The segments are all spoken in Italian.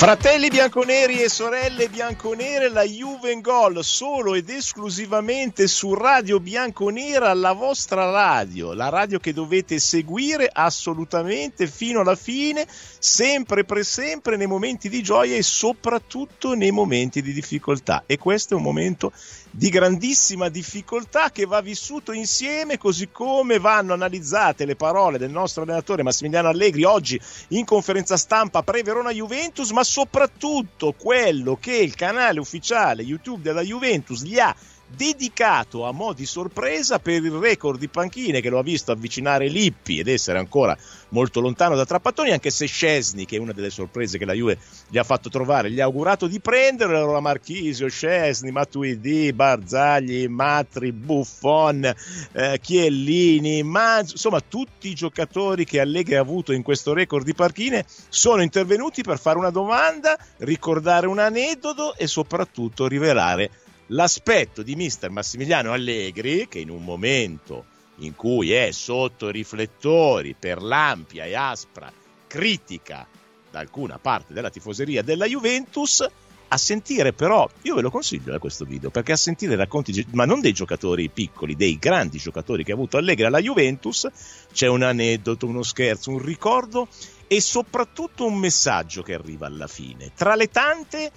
Fratelli bianconeri e sorelle bianconere, la Juve in gol solo ed esclusivamente su Radio Bianconera, la vostra radio, la radio che dovete seguire assolutamente fino alla fine, sempre per sempre nei momenti di gioia e soprattutto nei momenti di difficoltà. E questo è un momento di grandissima difficoltà che va vissuto insieme, così come vanno analizzate le parole del nostro allenatore Massimiliano Allegri oggi in conferenza stampa pre-Verona Juventus, ma soprattutto quello che il canale ufficiale YouTube della Juventus gli ha dedicato a mo' di sorpresa per il record di panchine che lo ha visto avvicinare Lippi ed essere ancora molto lontano da Trapattoni, anche se Scesni, che è una delle sorprese che la Juve gli ha fatto trovare, gli ha augurato di prendere, allora Marchisio, Scesni, Matuidi, Barzagli, Matri, Buffon, eh, Chiellini, ma insomma tutti i giocatori che Allegri ha avuto in questo record di panchine sono intervenuti per fare una domanda, ricordare un aneddoto e soprattutto rivelare l'aspetto di mister Massimiliano Allegri, che in un momento in cui è sotto i riflettori per l'ampia e aspra critica da alcuna parte della tifoseria della Juventus, a sentire però, io ve lo consiglio da eh, questo video, perché a sentire racconti, ma non dei giocatori piccoli, dei grandi giocatori che ha avuto Allegri alla Juventus, c'è un aneddoto, uno scherzo, un ricordo e soprattutto un messaggio che arriva alla fine. Tra le tante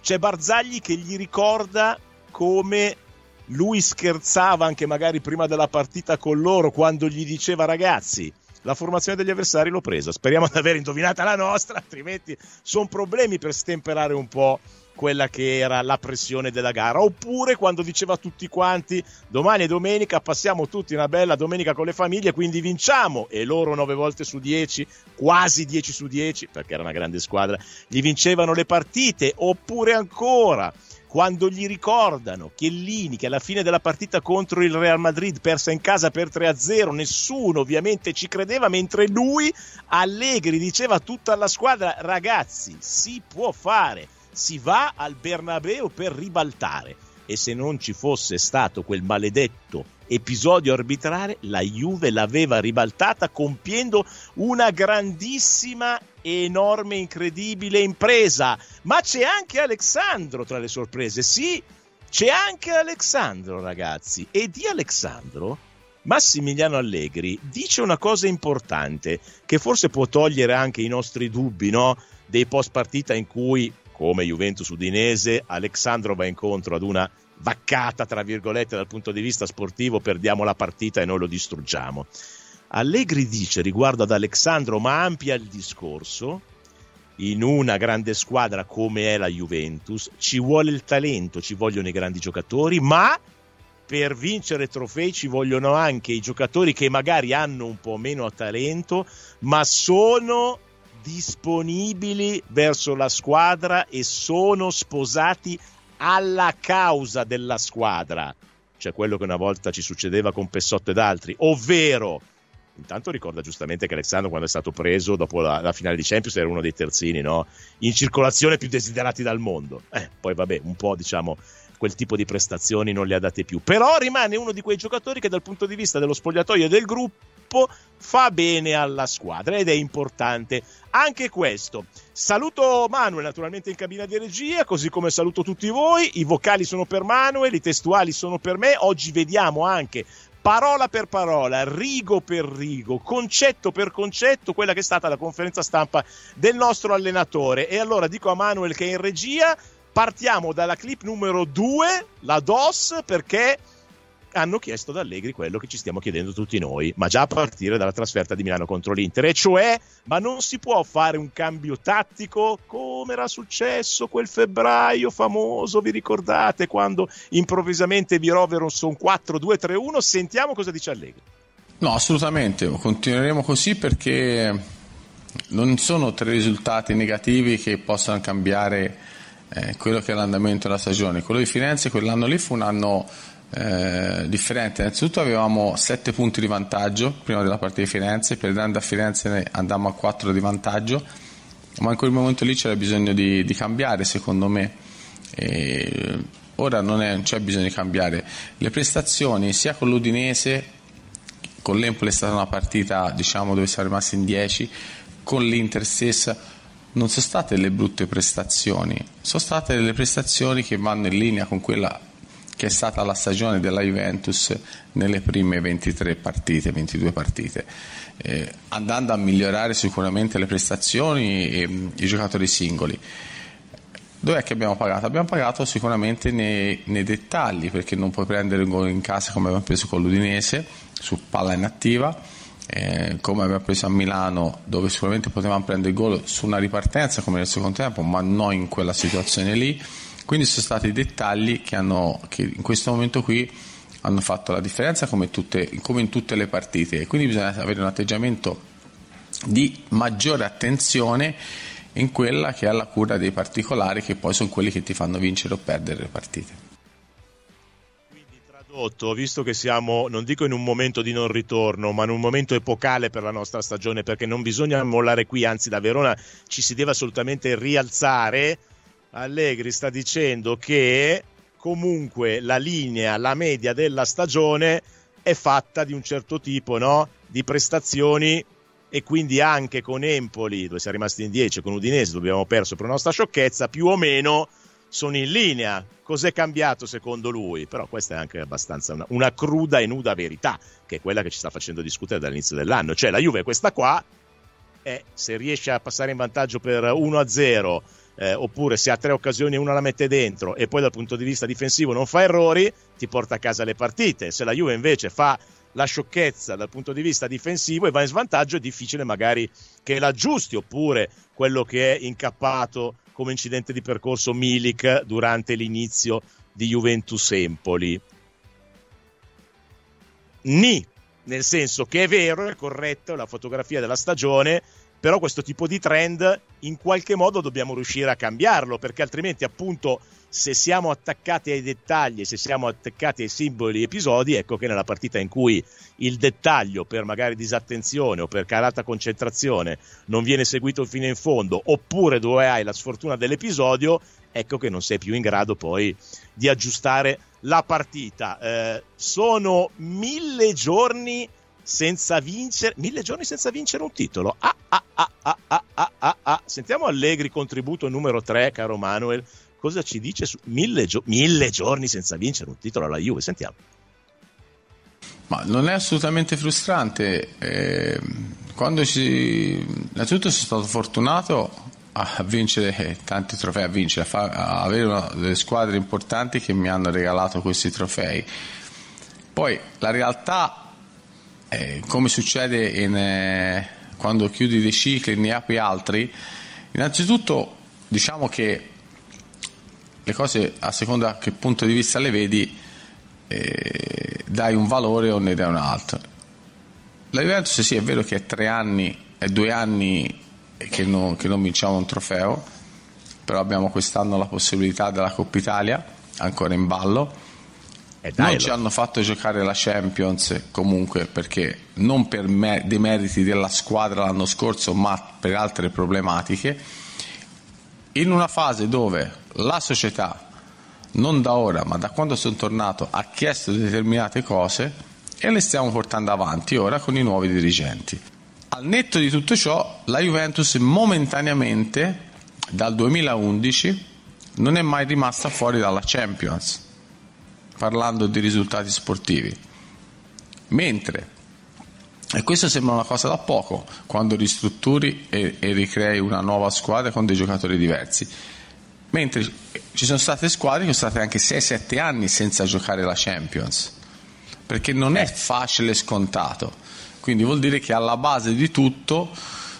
c'è Barzagli che gli ricorda come lui scherzava anche magari prima della partita con loro quando gli diceva ragazzi la formazione degli avversari l'ho presa, speriamo di aver indovinata la nostra, altrimenti sono problemi per stemperare un po' quella che era la pressione della gara. Oppure quando diceva a tutti quanti domani è domenica, passiamo tutti una bella domenica con le famiglie, quindi vinciamo. E loro 9 volte su 10, quasi 10 su 10, perché era una grande squadra, gli vincevano le partite. Oppure ancora quando gli ricordano Chiellini che alla fine della partita contro il Real Madrid persa in casa per 3-0, nessuno ovviamente ci credeva, mentre lui Allegri diceva a tutta la squadra ragazzi si può fare, si va al Bernabeu per ribaltare e se non ci fosse stato quel maledetto episodio arbitrale, la Juve l'aveva ribaltata compiendo una grandissima enorme, incredibile impresa. Ma c'è anche Alessandro tra le sorprese, sì, c'è anche Alessandro, ragazzi. E di Alessandro Massimiliano Allegri dice una cosa importante che forse può togliere anche i nostri dubbi, no? Dei post partita in cui, come Juventus Udinese, Alessandro va incontro ad una vaccata, tra virgolette, dal punto di vista sportivo, perdiamo la partita e noi lo distruggiamo. Allegri dice riguardo ad Alessandro, ma ampia il discorso, in una grande squadra come è la Juventus, ci vuole il talento, ci vogliono i grandi giocatori, ma per vincere trofei ci vogliono anche i giocatori che magari hanno un po' meno talento, ma sono disponibili verso la squadra e sono sposati alla causa della squadra, cioè quello che una volta ci succedeva con Pessotto ed altri, ovvero intanto ricorda giustamente che Alessandro quando è stato preso dopo la, la, finale di Champions era uno dei terzini no? in circolazione più desiderati dal mondo eh, poi vabbè un po' diciamo quel tipo di prestazioni non le ha date più però rimane uno di quei giocatori che dal punto di vista dello spogliatoio e del gruppo fa bene alla squadra ed è importante anche questo. Saluto Manuel naturalmente in cabina di regia, così come saluto tutti voi. I vocali sono per Manuel, i testuali sono per me. Oggi vediamo anche parola per parola, rigo per rigo, concetto per concetto, quella che è stata la conferenza stampa del nostro allenatore. E allora dico a Manuel che è in regia, partiamo dalla clip numero 2, la DOS, perché hanno chiesto ad Allegri quello che ci stiamo chiedendo tutti noi, ma già a partire dalla trasferta di Milano contro l'Inter, e cioè, ma non si può fare un cambio tattico come era successo quel febbraio famoso, vi ricordate, quando improvvisamente vi rovero un 4-2-3-1? Sentiamo cosa dice Allegri. No, assolutamente, continueremo così perché non sono tre risultati negativi che possano cambiare eh, quello che è l'andamento della stagione. Quello di Firenze quell'anno lì fu un anno eh, differente. Innanzitutto avevamo 7 punti di vantaggio prima della partita di Firenze, perdendo a Firenze andammo a 4 di vantaggio, ma in quel momento lì c'era bisogno di, di cambiare secondo me. E ora non, è, non c'è bisogno di cambiare le prestazioni sia con l'Udinese con l'Empoli è stata una partita diciamo, dove siamo rimasti in 10 con l'Inter stessa non sono state le brutte prestazioni sono state delle prestazioni che vanno in linea con quella che è stata la stagione della Juventus nelle prime 23 partite, 22 partite, eh, andando a migliorare sicuramente le prestazioni e i giocatori singoli. Dov'è che abbiamo pagato? Abbiamo pagato sicuramente nei, nei, dettagli, perché non puoi prendere un gol in casa come abbiamo preso con l'Udinese, su palla inattiva, eh, come abbiamo preso a Milano, dove sicuramente potevamo prendere il gol su una ripartenza come nel secondo tempo, ma non in quella situazione lì. Quindi sono stati dettagli che, hanno, che in questo momento qui hanno fatto la differenza come, tutte, come in tutte le partite quindi bisogna avere un atteggiamento di maggiore attenzione in quella che è la cura dei particolari che poi sono quelli che ti fanno vincere o perdere le partite. Quindi tradotto, visto che siamo, non dico in un momento di non ritorno, ma in un momento epocale per la nostra stagione, perché non bisogna mollare qui, anzi da Verona ci si deve assolutamente rialzare Allegri sta dicendo che comunque la linea, la media della stagione è fatta di un certo tipo no? di prestazioni e quindi anche con Empoli, dove siamo rimasti in 10, con Udinese, dove abbiamo perso per nostra sciocchezza, più o meno sono in linea. Cos'è cambiato secondo lui? Però questa è anche abbastanza una, una cruda e nuda verità, che è quella che ci sta facendo discutere dall'inizio dell'anno. Cioè la Juve è questa qua, e se riesce a passare in vantaggio per 1-0 eh, oppure se ha tre occasioni e una la mette dentro e poi dal punto di vista difensivo non fa errori, ti porta a casa le partite. Se la Juve invece fa la sciocchezza dal punto di vista difensivo e va in svantaggio, è difficile magari che l'aggiusti, oppure quello che è incappato come incidente di percorso Milik durante l'inizio di Juventus Empoli. Ni, nel senso che è vero, è corretto, la fotografia della stagione però questo tipo di trend in qualche modo dobbiamo riuscire a cambiarlo perché altrimenti appunto se siamo attaccati ai dettagli, se siamo attaccati ai simboli episodi, ecco che nella partita in cui il dettaglio per magari disattenzione o per calata concentrazione non viene seguito fino in fondo, oppure dove hai la sfortuna dell'episodio, ecco che non sei più in grado poi di aggiustare la partita. Eh, sono mille giorni senza vincere, mille giorni senza vincere un titolo. Ah, ah, ah, ah, ah, ah, ah, ah. Sentiamo Allegri, contributo numero 3, caro Manuel. Cosa ci dice su mille, gio- mille giorni senza vincere un titolo alla Juve? Sentiamo. Ma non è assolutamente frustrante. Eh, quando ci... Innanzitutto sono stato fortunato a vincere tanti trofei, a vincere, a, far, a avere una, delle squadre importanti che mi hanno regalato questi trofei. Poi la realtà eh, come succede in, eh, quando chiudi dei cicli e ne apri altri, innanzitutto diciamo che le cose a seconda che punto di vista le vedi eh, dai un valore o ne dai un altro. La Juventus sì è vero che è tre anni, è due anni che non, che non vinciamo un trofeo, però abbiamo quest'anno la possibilità della Coppa Italia ancora in ballo eh non ci hanno fatto giocare la Champions comunque perché non per me, dei meriti della squadra l'anno scorso ma per altre problematiche. In una fase dove la società non da ora ma da quando sono tornato ha chiesto determinate cose e le stiamo portando avanti ora con i nuovi dirigenti. Al netto di tutto ciò la Juventus momentaneamente dal 2011 non è mai rimasta fuori dalla Champions parlando di risultati sportivi. Mentre, e questo sembra una cosa da poco, quando ristrutturi e, e ricrei una nuova squadra con dei giocatori diversi, mentre ci sono state squadre che sono state anche 6-7 anni senza giocare la Champions, perché non è facile e scontato. Quindi vuol dire che alla base di tutto,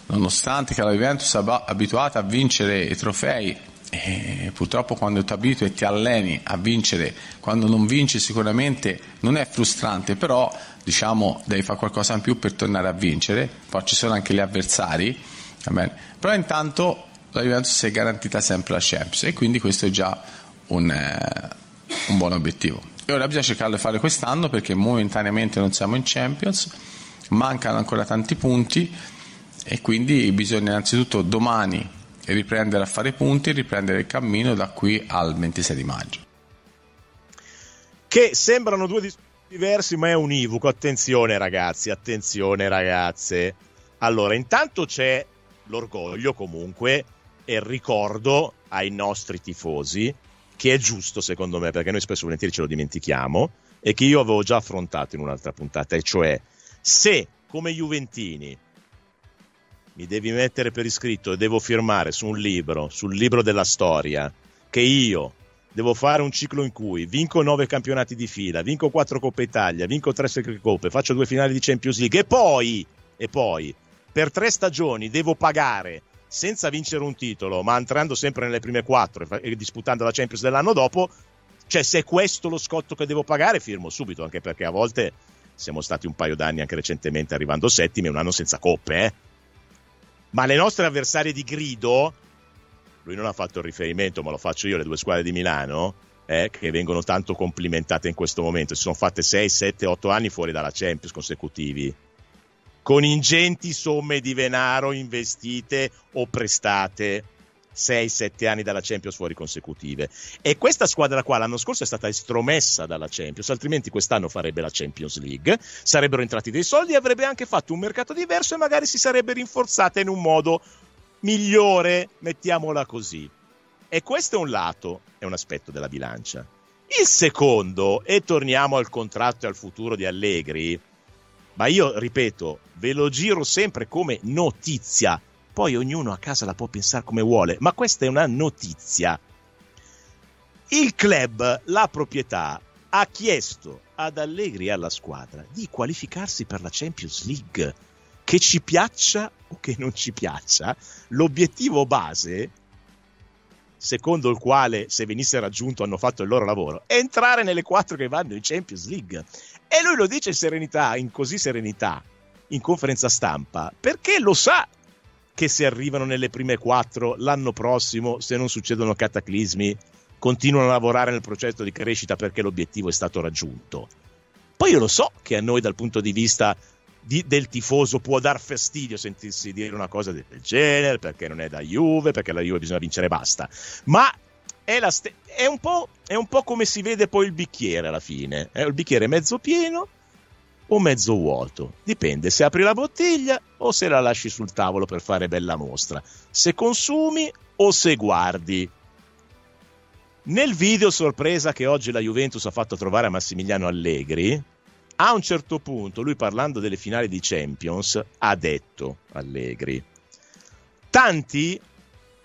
nonostante che la Juventus è abituata a vincere i trofei e purtroppo quando ti abitui e ti alleni a vincere, quando non vinci sicuramente non è frustrante, però diciamo devi fare qualcosa in più per tornare a vincere, poi ci sono anche gli avversari, però intanto la Juventus si è garantita sempre la Champions e quindi questo è già un, eh, un buon obiettivo. E ora bisogna cercarlo di fare quest'anno perché momentaneamente non siamo in Champions, mancano ancora tanti punti e quindi bisogna innanzitutto domani e riprendere a fare punti e riprendere il cammino da qui al 26 di maggio. che sembrano due discorsi diversi, ma è univoco. Attenzione, ragazzi, attenzione, ragazze. Allora, intanto c'è l'orgoglio comunque e il ricordo ai nostri tifosi, che è giusto secondo me, perché noi spesso volentieri ce lo dimentichiamo, e che io avevo già affrontato in un'altra puntata, e cioè se come Juventini mi devi mettere per iscritto e devo firmare su un libro, sul libro della storia, che io devo fare un ciclo in cui vinco nove campionati di fila, vinco quattro Coppe Italia, vinco tre Secret Coppe, faccio due finali di Champions League e poi, e poi per tre stagioni devo pagare senza vincere un titolo, ma entrando sempre nelle prime quattro e disputando la Champions dell'anno dopo, cioè se è questo lo scotto che devo pagare, firmo subito, anche perché a volte siamo stati un paio d'anni anche recentemente arrivando settimi, un anno senza coppe, eh? Ma le nostre avversarie di grido, lui non ha fatto il riferimento, ma lo faccio io, le due squadre di Milano, eh, che vengono tanto complimentate in questo momento, si sono fatte 6, 7, 8 anni fuori dalla Champions consecutivi, con ingenti somme di denaro investite o prestate 6-7 anni dalla Champions fuori consecutive. E questa squadra qua l'anno scorso è stata estromessa dalla Champions, altrimenti quest'anno farebbe la Champions League, sarebbero entrati dei soldi, avrebbe anche fatto un mercato diverso e magari si sarebbe rinforzata in un modo migliore, mettiamola così. E questo è un lato, è un aspetto della bilancia. Il secondo, e torniamo al contratto e al futuro di Allegri, ma io ripeto, ve lo giro sempre come notizia, poi ognuno a casa la può pensare come vuole, ma questa è una notizia. Il club, la proprietà, ha chiesto ad Allegri e alla squadra di qualificarsi per la Champions League. Che ci piaccia o che non ci piaccia, l'obiettivo base, secondo il quale se venisse raggiunto hanno fatto il loro lavoro, è entrare nelle quattro che vanno in Champions League. E lui lo dice in serenità, in così serenità, in conferenza stampa, perché lo sa che se arrivano nelle prime quattro l'anno prossimo, se non succedono cataclismi, continuano a lavorare nel processo di crescita perché l'obiettivo è stato raggiunto. Poi io lo so che a noi dal punto di vista di, del tifoso può dar fastidio sentirsi dire una cosa del genere perché non è da Juve, perché la Juve bisogna vincere e basta. Ma è, st- è, un è, un po', come si vede poi il bicchiere alla fine. È il bicchiere mezzo pieno o mezzo vuoto. Dipende se apri la bottiglia o se la lasci sul tavolo per fare bella mostra. Se consumi o se guardi. Nel video sorpresa che oggi la Juventus ha fatto trovare a Massimiliano Allegri, a un certo punto, lui parlando delle finali di Champions, ha detto Allegri, tanti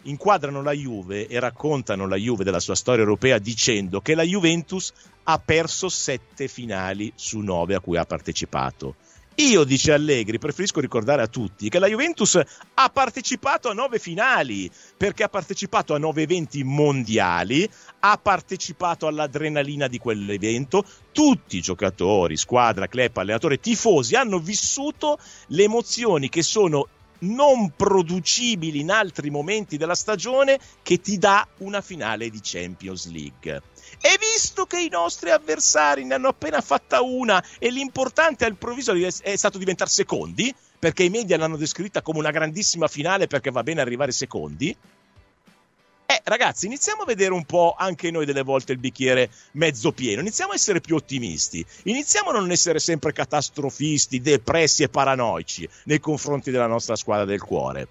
inquadrano la Juve e raccontano la Juve della sua storia europea dicendo che la Juventus ha perso sette finali su nove a cui ha partecipato. Io, dice Allegri, preferisco ricordare a tutti che la Juventus ha partecipato a nove finali, perché ha partecipato a nove eventi mondiali, ha partecipato all'adrenalina di quell'evento, tutti i giocatori, squadra, club, allenatore, tifosi hanno vissuto le emozioni che sono non producibili in altri momenti della stagione che ti dà una finale di Champions League. E visto che i nostri avversari ne hanno appena fatta una e l'importante all'improvviso è stato diventare secondi, perché i media l'hanno descritta come una grandissima finale perché va bene arrivare secondi, eh, ragazzi, iniziamo a vedere un po' anche noi delle volte il bicchiere mezzo pieno, iniziamo a essere più ottimisti, iniziamo a non essere sempre catastrofisti, depressi e paranoici nei confronti della nostra squadra del cuore.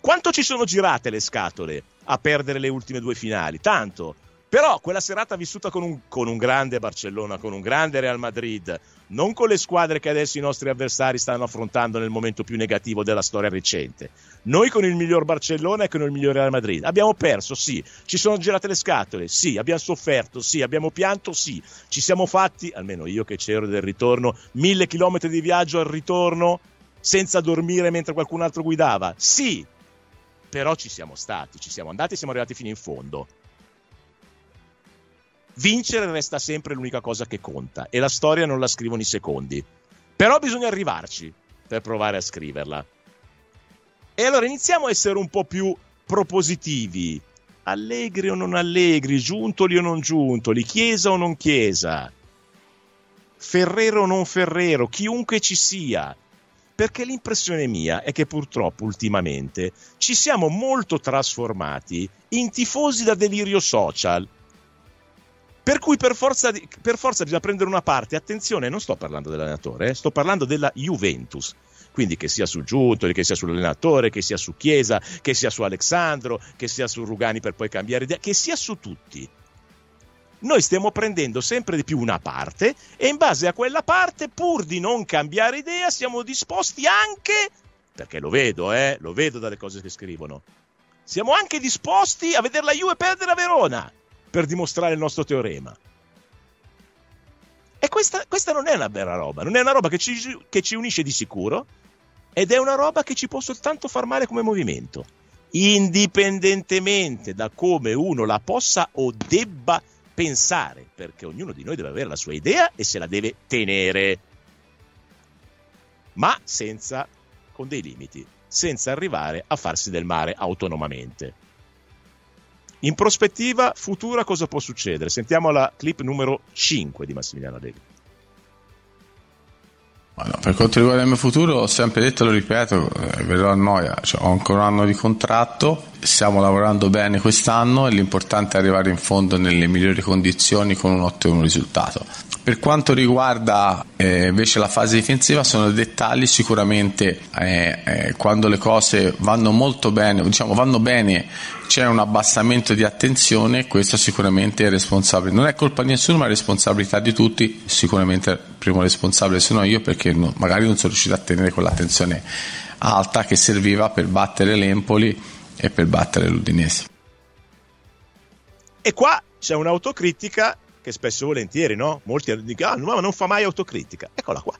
Quanto ci sono girate le scatole a perdere le ultime due finali? Tanto. Però quella serata vissuta con un, con un, grande Barcellona, con un grande Real Madrid, non con le squadre che adesso i nostri avversari stanno affrontando nel momento più negativo della storia recente. Noi con il miglior Barcellona e con il miglior Real Madrid. Abbiamo perso, sì. Ci sono girate le scatole, sì. Abbiamo sofferto, sì. Abbiamo pianto, sì. Ci siamo fatti, almeno io che c'ero del ritorno, mille chilometri di viaggio al ritorno senza dormire mentre qualcun altro guidava. Sì. Però ci siamo stati, ci siamo andati e siamo arrivati fino in fondo vincere resta sempre l'unica cosa che conta e la storia non la scrivono i secondi. Però bisogna arrivarci per provare a scriverla. E allora iniziamo a essere un po' più propositivi. Allegri o non allegri, giuntoli o non giuntoli, chiesa o non chiesa, Ferrero o non Ferrero, chiunque ci sia. Perché l'impressione mia è che purtroppo ultimamente ci siamo molto trasformati in tifosi da delirio social Per cui per forza, per forza bisogna prendere una parte. Attenzione, non sto parlando dell'allenatore, eh, sto parlando della Juventus. Quindi che sia su Giuntoli, che sia sull'allenatore, che sia su Chiesa, che sia su Alexandro, che sia su Rugani per poi cambiare idea, che sia su tutti. Noi stiamo prendendo sempre di più una parte e in base a quella parte, pur di non cambiare idea, siamo disposti anche, perché lo vedo, eh, lo vedo dalle cose che scrivono, siamo anche disposti a vedere la Juve perdere a Verona per dimostrare il nostro teorema. E questa, questa non è una bella roba, non è una roba che ci, che ci unisce di sicuro ed è una roba che ci può soltanto far male come movimento, indipendentemente da come uno la possa o debba pensare, perché ognuno di noi deve avere la sua idea e se la deve tenere, ma senza, con dei limiti, senza arrivare a farsi del male autonomamente. In prospettiva futura cosa può succedere? Sentiamo la clip numero 5 di Massimiliano Allegri. Bueno, per quanto riguarda il mio futuro, ho sempre detto e lo ripeto, eh, verrò a noia, cioè, ho ancora un anno di contratto, stiamo lavorando bene quest'anno e l'importante è arrivare in fondo nelle migliori condizioni con un ottimo risultato. Per quanto riguarda eh, invece la fase difensiva sono dettagli sicuramente eh, eh, quando le cose vanno molto bene, diciamo vanno bene, c'è un abbassamento di attenzione, questo sicuramente è responsabile. Non è colpa di nessuno, ma è responsabilità di tutti, sicuramente il primo responsabile sono io perché no, magari non sono riuscito a tenere quell'attenzione alta che serviva per battere l'Empoli e per battere l'Udinese. E qua c'è un'autocritica che spesso e volentieri, no? Molti dicono, ah, no, non fa mai autocritica. Eccola qua.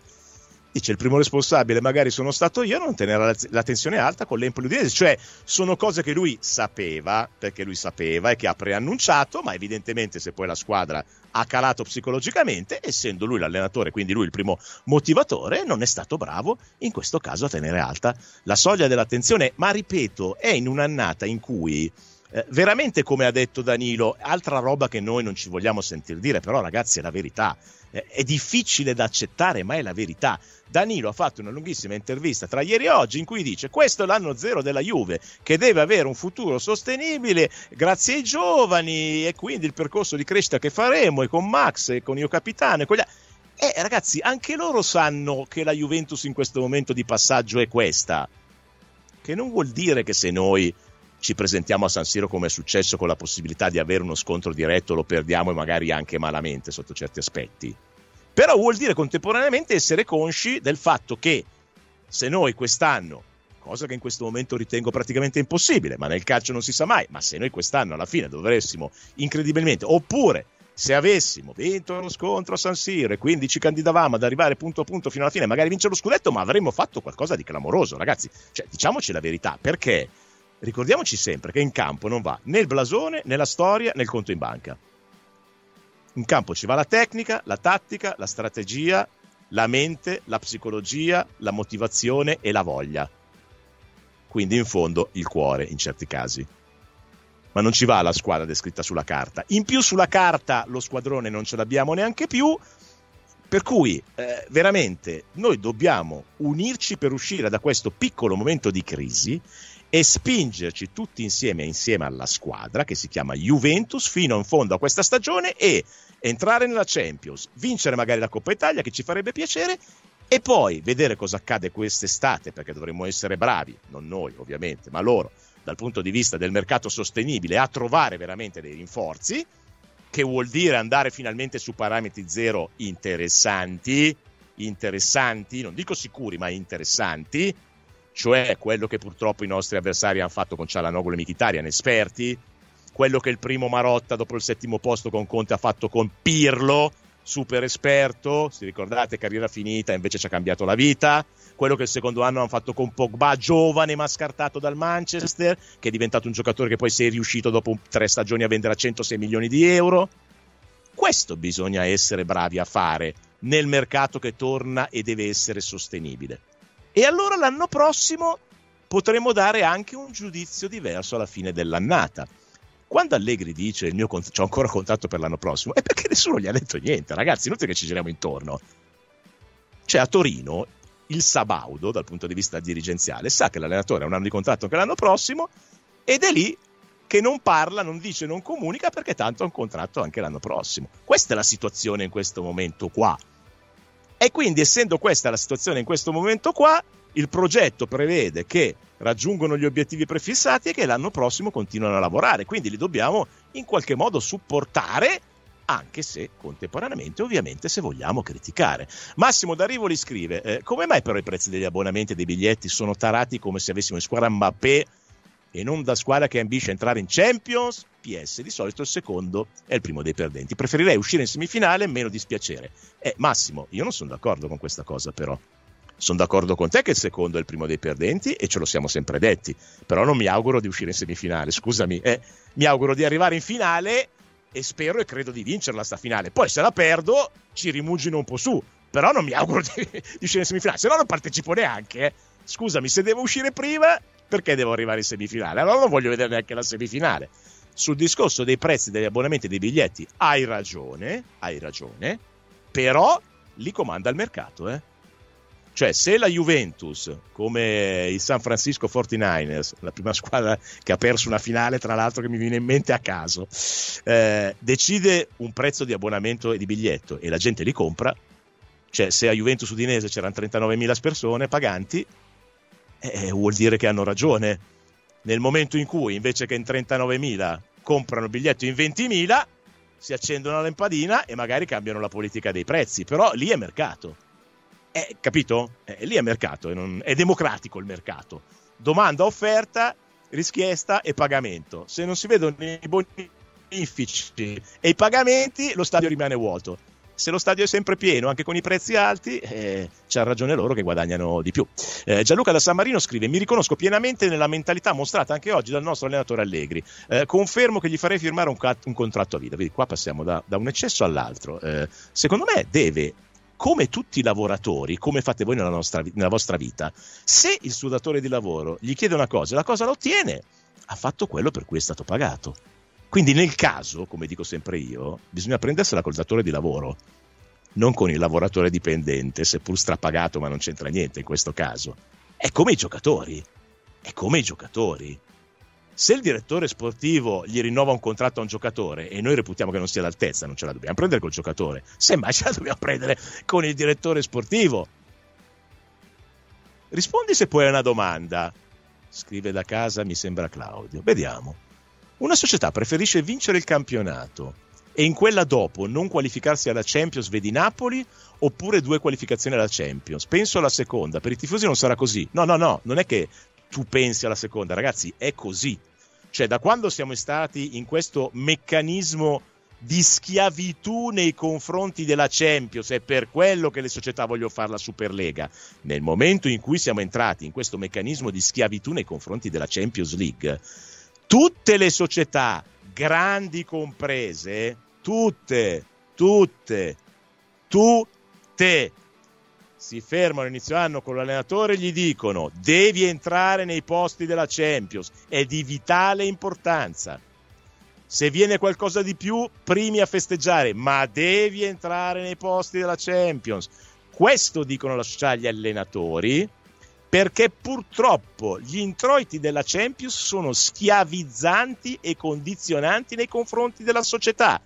Dice il primo responsabile, magari sono stato io, non tenere la, tensione alta con l'Empoli Udinese. Cioè, sono cose che lui sapeva, perché lui sapeva e che ha preannunciato, ma evidentemente se poi la squadra ha calato psicologicamente, essendo lui l'allenatore, quindi lui il primo motivatore, non è stato bravo in questo caso a tenere alta la soglia dell'attenzione. Ma ripeto, è in un'annata in cui eh, veramente come ha detto Danilo, altra roba che noi non ci vogliamo sentir dire, però ragazzi è la verità, eh, è difficile da accettare, ma è la verità. Danilo ha fatto una lunghissima intervista tra ieri e oggi in cui dice questo è l'anno zero della Juve che deve avere un futuro sostenibile grazie ai giovani e quindi il percorso di crescita che faremo e con Max e con Io Capitano e con gli altri. Eh ragazzi, anche loro sanno che la Juventus in questo momento di passaggio è questa. Che non vuol dire che se noi ci presentiamo a San Siro come è successo con la possibilità di avere uno scontro diretto, lo perdiamo e magari anche malamente sotto certi aspetti. Però vuol dire contemporaneamente essere consci del fatto che se noi quest'anno, cosa che in questo momento ritengo praticamente impossibile, ma nel calcio non si sa mai, ma se noi quest'anno alla fine dovessimo incredibilmente, oppure se avessimo vinto lo scontro a San Siro e quindi ci candidavamo ad arrivare punto a punto fino alla fine, magari vincere lo scudetto, ma avremmo fatto qualcosa di clamoroso, ragazzi. Cioè, diciamoci la verità, perché ricordiamoci sempre che in campo non va né il blasone, né la storia, né il conto in banca. In campo ci va la tecnica, la tattica, la strategia, la mente, la psicologia, la motivazione e la voglia. Quindi in fondo il cuore in certi casi. Ma non ci va la squadra descritta sulla carta. In più sulla carta lo squadrone non ce l'abbiamo neanche più. Per cui eh, veramente noi dobbiamo unirci per uscire da questo piccolo momento di crisi e spingerci tutti insieme, insieme alla squadra che si chiama Juventus fino in fondo a questa stagione e entrare nella Champions, vincere magari la Coppa Italia che ci farebbe piacere e poi vedere cosa accade quest'estate perché dovremmo essere bravi, non noi ovviamente, ma loro dal punto di vista del mercato sostenibile a trovare veramente dei rinforzi che vuol dire andare finalmente su parametri zero interessanti, interessanti, non dico sicuri ma interessanti cioè quello che purtroppo i nostri avversari hanno fatto con Cialanoglu e Mkhitaryan, esperti, quello che il primo Marotta dopo il settimo posto con Conte ha fatto con Pirlo, super esperto, si ricordate, carriera finita, invece ci ha cambiato la vita, quello che il secondo anno hanno fatto con Pogba, giovane ma scartato dal Manchester, che è diventato un giocatore che poi si è riuscito dopo tre stagioni a vendere a 106 milioni di euro. Questo bisogna essere bravi a fare nel mercato che torna e deve essere sostenibile. E allora l'anno prossimo potremo dare anche un giudizio diverso alla fine dell'annata. Quando Allegri dice il mio cont- ho ancora contratto per l'anno prossimo, è perché nessuno gli ha detto niente, ragazzi, inutile che ci giriamo intorno. Cioè a Torino il Sabaudo, dal punto di vista dirigenziale, sa che l'allenatore ha un anno di contratto anche l'anno prossimo ed è lì che non parla, non dice, non comunica perché tanto ha un contratto anche l'anno prossimo. Questa è la situazione in questo momento qua. E quindi, essendo questa la situazione in questo momento qua, il progetto prevede che raggiungono gli obiettivi prefissati e che l'anno prossimo continuano a lavorare. Quindi li dobbiamo in qualche modo supportare, anche se contemporaneamente, ovviamente, se vogliamo criticare. Massimo D'Arrivoli scrive: eh, Come mai però i prezzi degli abbonamenti e dei biglietti sono tarati come se avessimo in squadra Mbappé? E non da squadra che ambisce a entrare in Champions, PS di solito il secondo è il primo dei perdenti. Preferirei uscire in semifinale, meno dispiacere. Eh, Massimo, io non sono d'accordo con questa cosa però. Sono d'accordo con te che il secondo è il primo dei perdenti e ce lo siamo sempre detti, però non mi auguro di uscire in semifinale, scusami, eh, mi auguro di arrivare in finale e spero e credo di vincerla sta finale. Poi se la perdo ci rimugino un po' su, però non mi auguro di, di uscire in semifinale, se no non partecipo neanche. Eh. Scusami, se devo uscire prima perché devo arrivare in semifinale? Allora non voglio vedere neanche la semifinale. Sul discorso dei prezzi degli abbonamenti e dei biglietti hai ragione, hai ragione, però li comanda il mercato, eh? Cioè, se la Juventus, come il San Francisco 49ers, la prima squadra che ha perso una finale, tra l'altro che mi viene in mente a caso, eh, decide un prezzo di abbonamento e di biglietto e la gente li compra, cioè se a Juventus Udinese c'erano 39.000 persone paganti, eh, vuol dire che hanno ragione. Nel momento in cui invece che in 39.000 comprano il biglietto in 20.000, si accendono la lampadina e magari cambiano la politica dei prezzi, però lì è mercato. Eh, capito? Eh, lì è mercato, è, non, è democratico il mercato. Domanda, offerta, richiesta e pagamento. Se non si vedono i bonifici e i pagamenti, lo stadio rimane vuoto se lo stadio è sempre pieno, anche con i prezzi alti, eh, c'ha ragione loro che guadagnano di più. Eh, Gianluca da San Marino scrive: Mi riconosco pienamente nella mentalità mostrata anche oggi dal nostro allenatore Allegri. Eh, confermo che gli farei firmare un, cat- un, contratto a vita. Vedi, qua passiamo da, da un eccesso all'altro. Eh, secondo me deve come tutti i lavoratori, come fate voi nella, nostra, nella, vostra vita, se il suo datore di lavoro gli chiede una cosa e la cosa la ottiene, ha fatto quello per cui è stato pagato. Quindi nel caso, come dico sempre io, bisogna prendersela col datore di lavoro, non con il lavoratore dipendente, seppur strapagato ma non c'entra niente in questo caso. È come i giocatori, è come i giocatori. Se il direttore sportivo gli rinnova un contratto a un giocatore e noi reputiamo che non sia all'altezza, non ce la dobbiamo prendere col giocatore, semmai ce la dobbiamo prendere con il direttore sportivo. Rispondi se puoi a una domanda. Scrive da casa, mi sembra Claudio. Vediamo. Una società preferisce vincere il campionato e in quella dopo non qualificarsi alla Champions, vedi Napoli, oppure due qualificazioni alla Champions. Penso alla seconda, per i tifosi non sarà così. No, no, no, non è che tu pensi alla seconda, ragazzi, è così. Cioè, da quando siamo stati in questo meccanismo di schiavitù nei confronti della Champions, è per quello che le società vogliono fare la Superlega. Nel momento in cui siamo entrati in questo meccanismo di schiavitù nei confronti della Champions League, tutte le società, grandi comprese, tutte, tutte, tutte, si fermano inizio anno con l'allenatore e gli dicono devi entrare nei posti della Champions, è di vitale importanza. Se viene qualcosa di più, primi a festeggiare, ma devi entrare nei posti della Champions. Questo dicono la società agli allenatori perché purtroppo gli introiti della Champions sono schiavizzanti e condizionanti nei confronti della società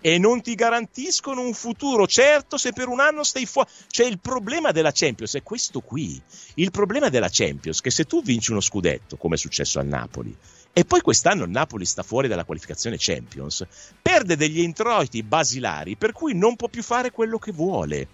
e non ti garantiscono un futuro certo se per un anno stai fuori. Cioè il problema della Champions è questo qui. Il problema della Champions è che se tu vinci uno scudetto, come è successo al Napoli, e poi quest'anno il Napoli sta fuori dalla qualificazione Champions, perde degli introiti basilari per cui non può più fare quello che vuole.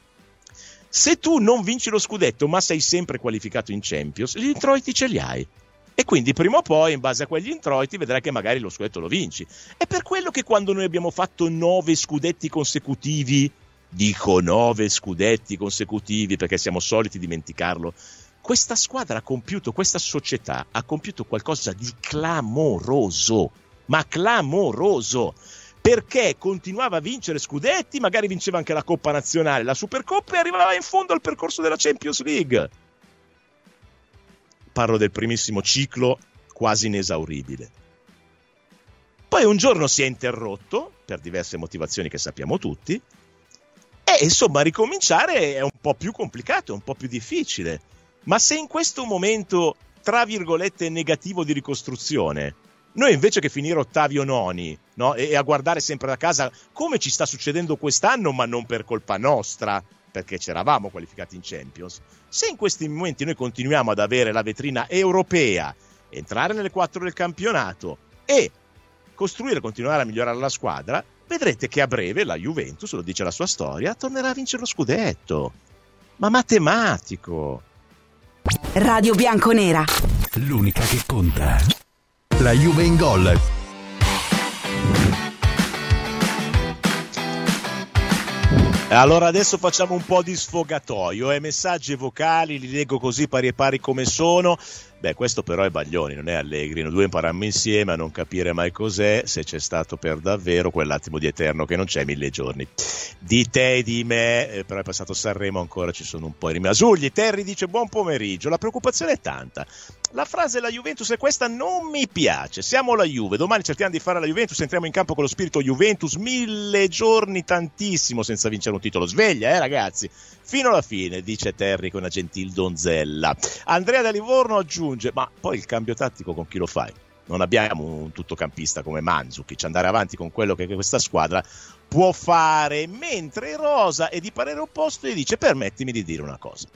Se tu non vinci lo scudetto, ma sei sempre qualificato in Champions, gli introiti ce li hai. E quindi prima o poi, in base a quegli introiti, vedrai che magari lo scudetto lo vinci. È per quello che quando noi abbiamo fatto nove scudetti consecutivi, dico nove scudetti consecutivi perché siamo soliti dimenticarlo, questa squadra ha compiuto, questa società ha compiuto qualcosa di clamoroso, ma clamoroso perché continuava a vincere scudetti, magari vinceva anche la Coppa Nazionale, la Supercoppa e arrivava in fondo al percorso della Champions League. Parlo del primissimo ciclo quasi inesauribile. Poi un giorno si è interrotto, per diverse motivazioni che sappiamo tutti, e insomma ricominciare è un po' più complicato, è un po' più difficile. Ma se in questo momento, tra virgolette, negativo di ricostruzione, Noi invece che finire ottavi o noni no? e, e, a guardare sempre da casa come ci sta succedendo quest'anno, ma non per colpa nostra, perché c'eravamo qualificati in Champions, se in questi momenti noi continuiamo ad avere la vetrina europea, entrare nelle quattro del campionato e costruire, continuare a migliorare la squadra, vedrete che a breve la Juventus, lo dice la sua storia, tornerà a vincere lo scudetto. Ma matematico. Radio Bianconera. L'unica che conta. La Juve in gol. Allora adesso facciamo un po' di sfogatoio, eh? messaggi vocali, li leggo così pari e pari come sono. Beh, questo però è Baglioni, non è Allegri. Noi due imparammo insieme a non capire mai cos'è, se c'è stato per davvero quell'attimo di eterno che non c'è mille giorni. Di te e di me, eh, però è passato Sanremo, ancora ci sono un po' i rimasugli. Terry dice buon pomeriggio, la preoccupazione è tanta. La frase la Juventus è questa, non mi piace. Siamo la Juve, domani cerchiamo di fare la Juventus, entriamo in campo con lo spirito Juventus, mille giorni tantissimo senza vincere un titolo. Sveglia, eh ragazzi fino alla fine, dice Terry con una gentil donzella. Andrea da Livorno aggiunge, ma poi il cambio tattico con chi lo fai? Non abbiamo un tuttocampista come Manzukic, andare avanti con quello che questa squadra può fare, mentre Rosa è di parere opposto e dice permettimi di dire una cosa.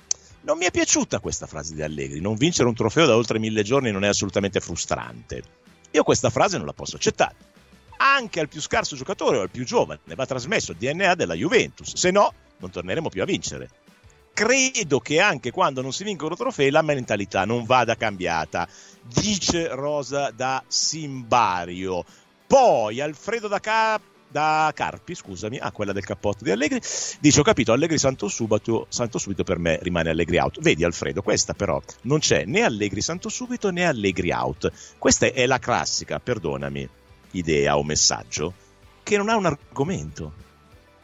Non mi è piaciuta questa frase di Allegri, non vincere un trofeo da oltre mille giorni non è assolutamente frustrante. Io questa frase non la posso accettare. Anche al più scarso giocatore o al più giovane va trasmesso il DNA della Juventus, se no non torneremo più a vincere. Credo che anche quando non si vincono trofei la mentalità non vada cambiata, dice Rosa da Simbario. Poi Alfredo da, Cap- da Carpi, scusami, ah, quella del cappotto di Allegri, dice: Ho capito, Allegri santo subito, santo subito per me rimane Allegri out. Vedi, Alfredo, questa però non c'è né Allegri santo subito né Allegri out. Questa è la classica, perdonami, idea o messaggio che non ha un argomento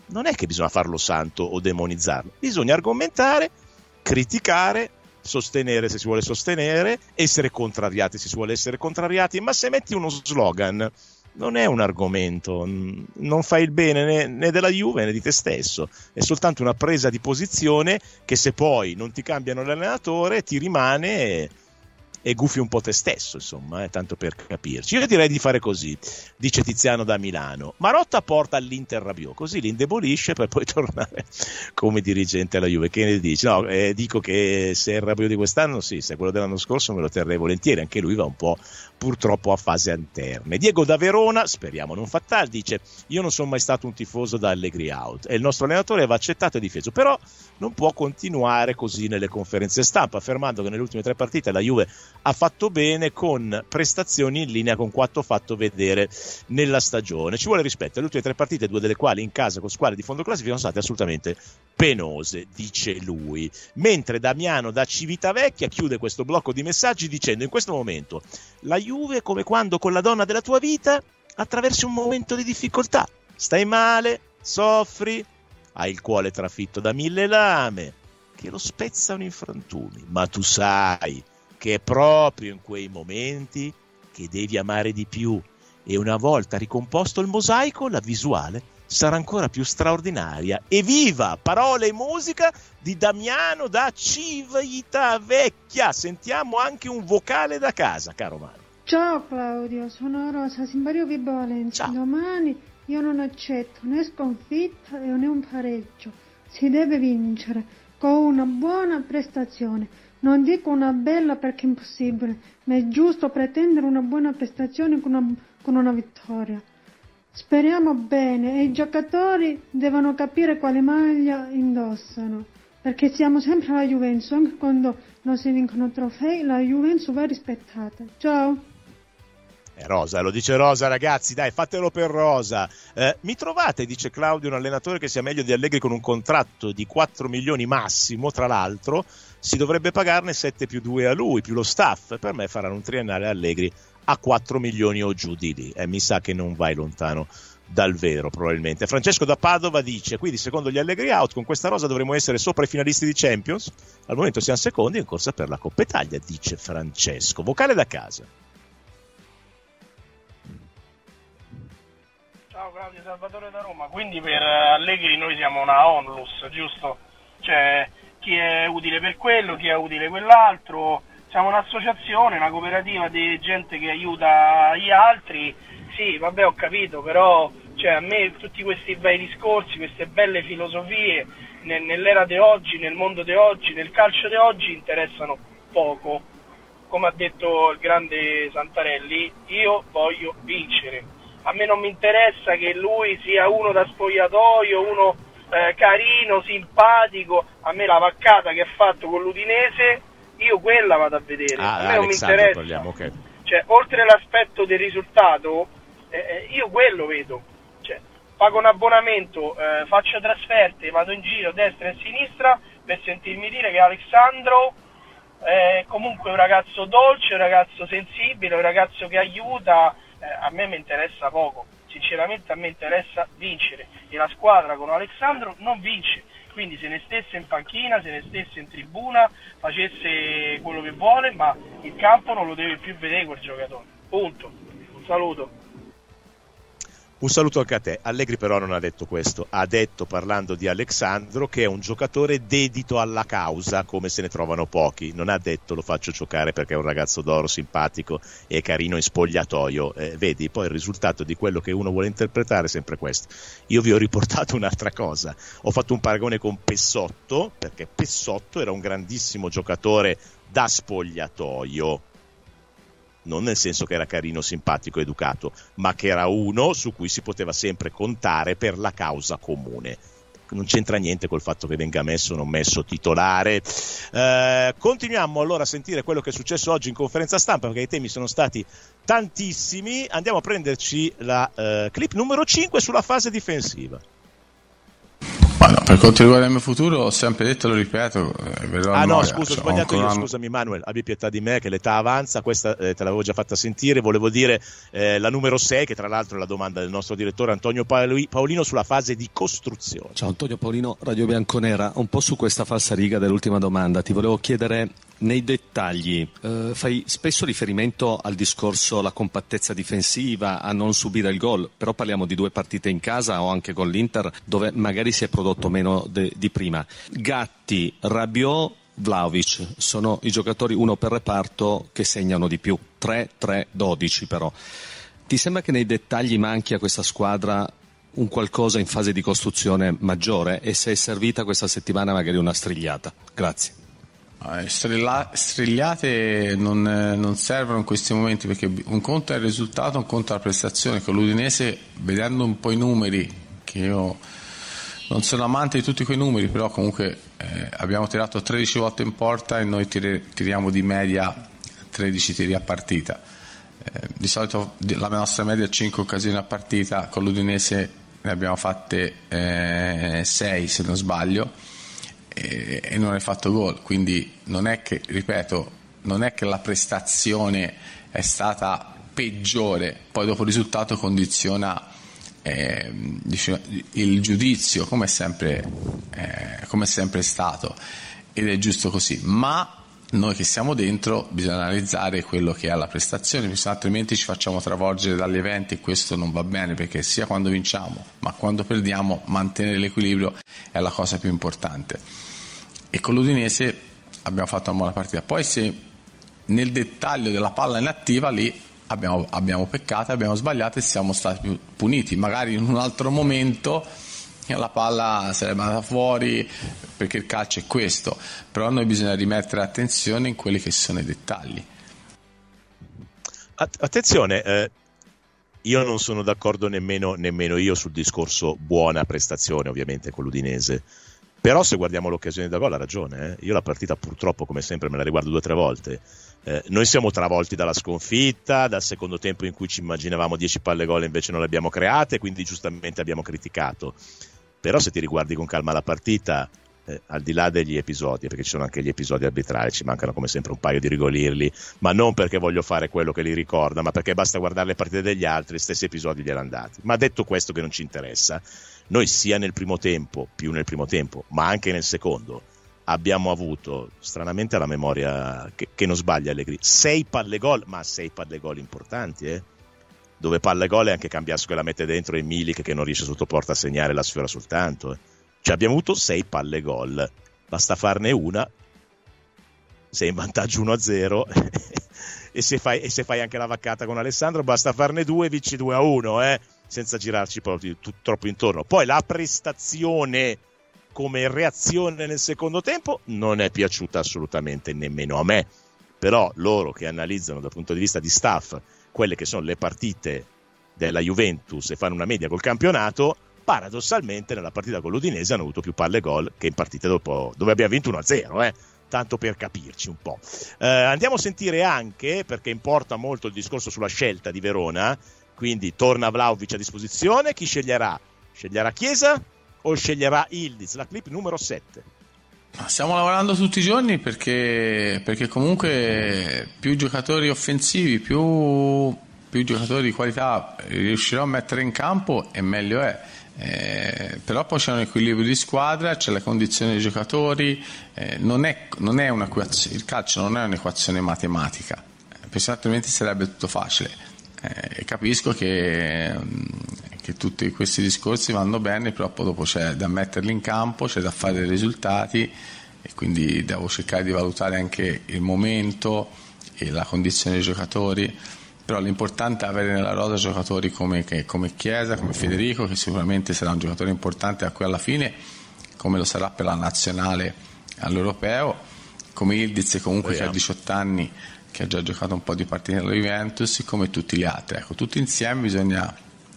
non è che bisogna farlo santo o demonizzarlo, bisogna argomentare, criticare, sostenere se si vuole sostenere, essere contrariati se si vuole essere contrariati, ma se metti uno slogan non è un argomento, non fai il bene né, né, della Juve né di te stesso, è soltanto una presa di posizione che se poi non ti cambiano l'allenatore ti rimane e gufi un po' te stesso, insomma, eh, tanto per capirci. Io direi di fare così, dice Tiziano da Milano. Marotta porta all'Inter Rabiot, così li indebolisce per poi tornare come dirigente alla Juve. Che ne dici? No, eh, dico che se è il Rabiot di quest'anno, sì, se è quello dell'anno scorso me lo terrei volentieri, anche lui va un po' purtroppo a fase anterne. Diego da Verona, speriamo non fatal, dice io non sono mai stato un tifoso da Allegri out e il nostro allenatore va accettato e difeso, però non può continuare così nelle conferenze stampa, affermando che nelle ultime tre partite la Juve ha fatto bene con prestazioni in linea con quanto fatto vedere nella stagione. Ci vuole rispetto, le ultime tre partite, due delle quali in casa con squadre di fondo classifica, sono state assolutamente penose, dice lui. Mentre Damiano da Civitavecchia chiude questo blocco di messaggi dicendo in questo momento la Juve come quando con la donna della tua vita attraversi un momento di difficoltà. Stai male, soffri, hai il cuore trafitto da mille lame che lo spezzano in frantumi, ma tu sai che è proprio in quei momenti che devi amare di più e una volta ricomposto il mosaico la visuale sarà ancora più straordinaria. Evviva! Parole e musica di Damiano da Civitavecchia. Sentiamo anche un vocale da casa, caro Mario. Ciao Claudio, sono Rosa Simbario Vibo Valencia. Ciao. Domani io non accetto né sconfitta né un pareggio. Si deve vincere con una buona prestazione. Non dico una bella perché è impossibile, ma è giusto pretendere una buona prestazione con una, con una vittoria. Speriamo bene e i giocatori devono capire quale maglia indossano, perché siamo sempre la Juventus, anche quando non si vincono trofei, la Juventus va rispettata. Ciao! Eh, Rosa, lo dice Rosa, ragazzi, dai, fatelo per Rosa. Eh, mi trovate, dice Claudio, un allenatore che sia meglio di Allegri con un contratto di 4 milioni massimo, tra l'altro, si dovrebbe pagarne 7 più 2 a lui, più lo staff. Per me faranno un triennale Allegri a 4 milioni o giù di lì. E mi sa che non vai lontano dal vero, probabilmente. Francesco da Padova dice: Quindi, secondo gli Allegri Out, con questa rosa dovremmo essere sopra i finalisti di Champions. Al momento siamo secondi in corsa per la Coppa Italia, dice Francesco. Vocale da casa. Claudio Salvatore da Roma. Quindi per Allegri noi siamo una onlus, giusto? Cioè, chi è utile per quello, chi è utile quell'altro siamo un'associazione, una cooperativa di gente che aiuta gli altri, sì, vabbè ho capito, però cioè, a me tutti questi bei discorsi, queste belle filosofie nell'era di oggi, nel mondo di oggi, nel calcio di oggi interessano poco. Come ha detto il grande Santarelli, io voglio vincere. A me non mi interessa che lui sia uno da spogliatoio, uno eh, carino, simpatico, a me la vaccata che ha fatto con l'Udinese, io quella vado a vedere. Ah, a me non mi interessa. parliamo, ok. Cioè, oltre l'aspetto del risultato, eh, eh, io quello vedo. Cioè, pago un abbonamento, eh, faccio trasferte, vado in giro a destra e a sinistra per sentirmi dire che Alessandro è comunque un ragazzo dolce, un ragazzo sensibile, un ragazzo che aiuta. A me mi interessa poco. Sinceramente a me interessa vincere e la squadra con Alessandro non vince. Quindi se ne stesse in panchina, se ne stesse in tribuna, facesse quello che vuole, ma il campo non lo deve più vedere quel giocatore. Punto. Un saluto. Un saluto anche a te. Allegri però non ha detto questo, ha detto parlando di Alessandro che è un giocatore dedito alla causa come se ne trovano pochi, non ha detto lo faccio giocare perché è un ragazzo d'oro simpatico e carino in spogliatoio, eh, vedi poi il risultato di quello che uno vuole interpretare è sempre questo. Io vi ho riportato un'altra cosa, ho fatto un paragone con Pessotto perché Pessotto era un grandissimo giocatore da spogliatoio non nel senso che era carino, simpatico, educato, ma che era uno su cui si poteva sempre contare per la causa comune. Non c'entra niente col fatto che venga messo o non messo titolare. Eh, continuiamo allora a sentire quello che è successo oggi in conferenza stampa, perché i temi sono stati tantissimi. Andiamo a prenderci la eh, clip numero 5 sulla fase difensiva. Ma no, per quanto riguarda il mio futuro, ho sempre detto, lo ripeto, eh, vedrò Ah no, scusa, ho Cioè, ho sbagliato io, scusami Manuel, abbi pietà di me che l'età avanza, questa eh, te l'avevo già fatta sentire, volevo dire eh, la numero 6, che tra l'altro è la domanda del nostro direttore Antonio Paoli- Paolino sulla fase di costruzione. Ciao Antonio Paolino, Radio Bianconera. Un po' su questa falsa riga dell'ultima domanda, ti volevo chiedere nei dettagli, eh, fai spesso riferimento al discorso la compattezza difensiva, a non subire il gol, però parliamo di due partite in casa o anche con l'Inter dove magari si è prodotto meno de- di prima. Gatti, Rabiot, Vlaovic sono i giocatori uno per reparto che segnano di più, 3-3-12 però. Ti sembra che nei dettagli manchi a questa squadra un qualcosa in fase di costruzione maggiore e se è servita questa settimana magari una strigliata? Grazie. Eh, strilla- strigliate non, eh, non servono in questi momenti perché un conto è il risultato, un conto è la prestazione. Con l'Udinese, vedendo un po' i numeri, che io non sono amante di tutti quei numeri, però comunque eh, abbiamo tirato 13 volte in porta e noi tire- tiriamo di media 13 tiri a partita. Eh, di solito la nostra media è 5 occasioni a partita, con l'Udinese ne abbiamo fatte 6 se non sbaglio e, non hai fatto gol. Quindi non è che, ripeto, non è che la prestazione è stata peggiore, poi dopo il risultato condiziona eh, dice- il giudizio come è sempre, eh, come è sempre stato ed è giusto così. Ma noi che siamo dentro bisogna analizzare quello che è la prestazione, altrimenti ci facciamo travolgere dagli eventi e questo non va bene perché sia quando vinciamo ma quando perdiamo mantenere l'equilibrio è la cosa più importante. E con l'Udinese abbiamo fatto una buona partita. Poi se nel dettaglio della palla inattiva lì abbiamo, abbiamo peccato, abbiamo sbagliato e siamo stati puniti. Magari in un altro momento la palla sarebbe andata fuori perché il calcio è questo, però noi bisogna rimettere attenzione in quelli che sono i dettagli. Att- attenzione, eh, io non sono d'accordo nemmeno, nemmeno io sul discorso buona prestazione, ovviamente, con l'Udinese. Però se guardiamo l'occasione da gol ha ragione. eh. Io la partita purtroppo, come sempre, me la riguardo due o tre volte. Eh, noi siamo travolti dalla sconfitta, dal secondo tempo in cui ci immaginavamo 10 palle gol e invece non le abbiamo create, quindi giustamente abbiamo criticato. Però se ti riguardi con calma la partita, eh, al di là degli episodi, perché ci sono anche gli episodi arbitrali, ci mancano come sempre un paio di rigolirli, ma non perché voglio fare quello che li ricorda, ma perché basta guardare le partite degli altri, stessi episodi gliel'hanno dati. Ma detto questo che non ci interessa, noi sia nel primo tempo, più nel primo tempo, ma anche nel secondo, abbiamo avuto, stranamente alla memoria che, che non sbaglia Allegri, sei palle gol, ma sei palle gol importanti, eh? dove palle gol è anche Cambiasso che la mette dentro e Milik che non riesce sotto porta a segnare la sfiora soltanto. eh. Cioè abbiamo avuto sei palle gol, basta farne una sei in vantaggio 1-0 e, se fai, e se fai anche la vaccata con Alessandro basta farne due e vinci 2-1 eh? Senza girarci proprio troppo intorno. Poi la prestazione come reazione nel secondo tempo non è piaciuta assolutamente nemmeno a me, però loro che analizzano dal punto di vista di staff quelle che sono le partite della Juventus e fanno una media col campionato, paradossalmente nella partita con l'Udinese hanno avuto più palle gol che in partite dopo, dove abbiamo vinto 1-0, eh? tanto per capirci un po'. Eh, andiamo a sentire anche, perché importa molto il discorso sulla scelta di Verona, quindi torna Vlaovic a disposizione, chi sceglierà? Sceglierà Chiesa o sceglierà Ildiz? La clip numero 7. Stiamo lavorando tutti i giorni perché, perché comunque più giocatori offensivi, più, più, giocatori di qualità riuscirò a mettere in campo e meglio è. Eh, però poi c'è un equilibrio di squadra, c'è la condizione dei giocatori, eh, non è, non è il calcio non è un'equazione matematica, eh, altrimenti sarebbe tutto facile. Eh, capisco che che tutti questi discorsi vanno bene, però dopo c'è da metterli in campo, c'è da fare dei risultati e quindi devo cercare di valutare anche il momento e la condizione dei giocatori. Però l'importante è avere nella rosa giocatori come, come Chiesa, come Federico, che sicuramente sarà un giocatore importante a cui alla fine, come lo sarà per la nazionale all'europeo, come Ildiz comunque che ha 18 anni, che ha già giocato un po' di partite nella Juventus, come tutti gli altri. Ecco, tutti insieme bisogna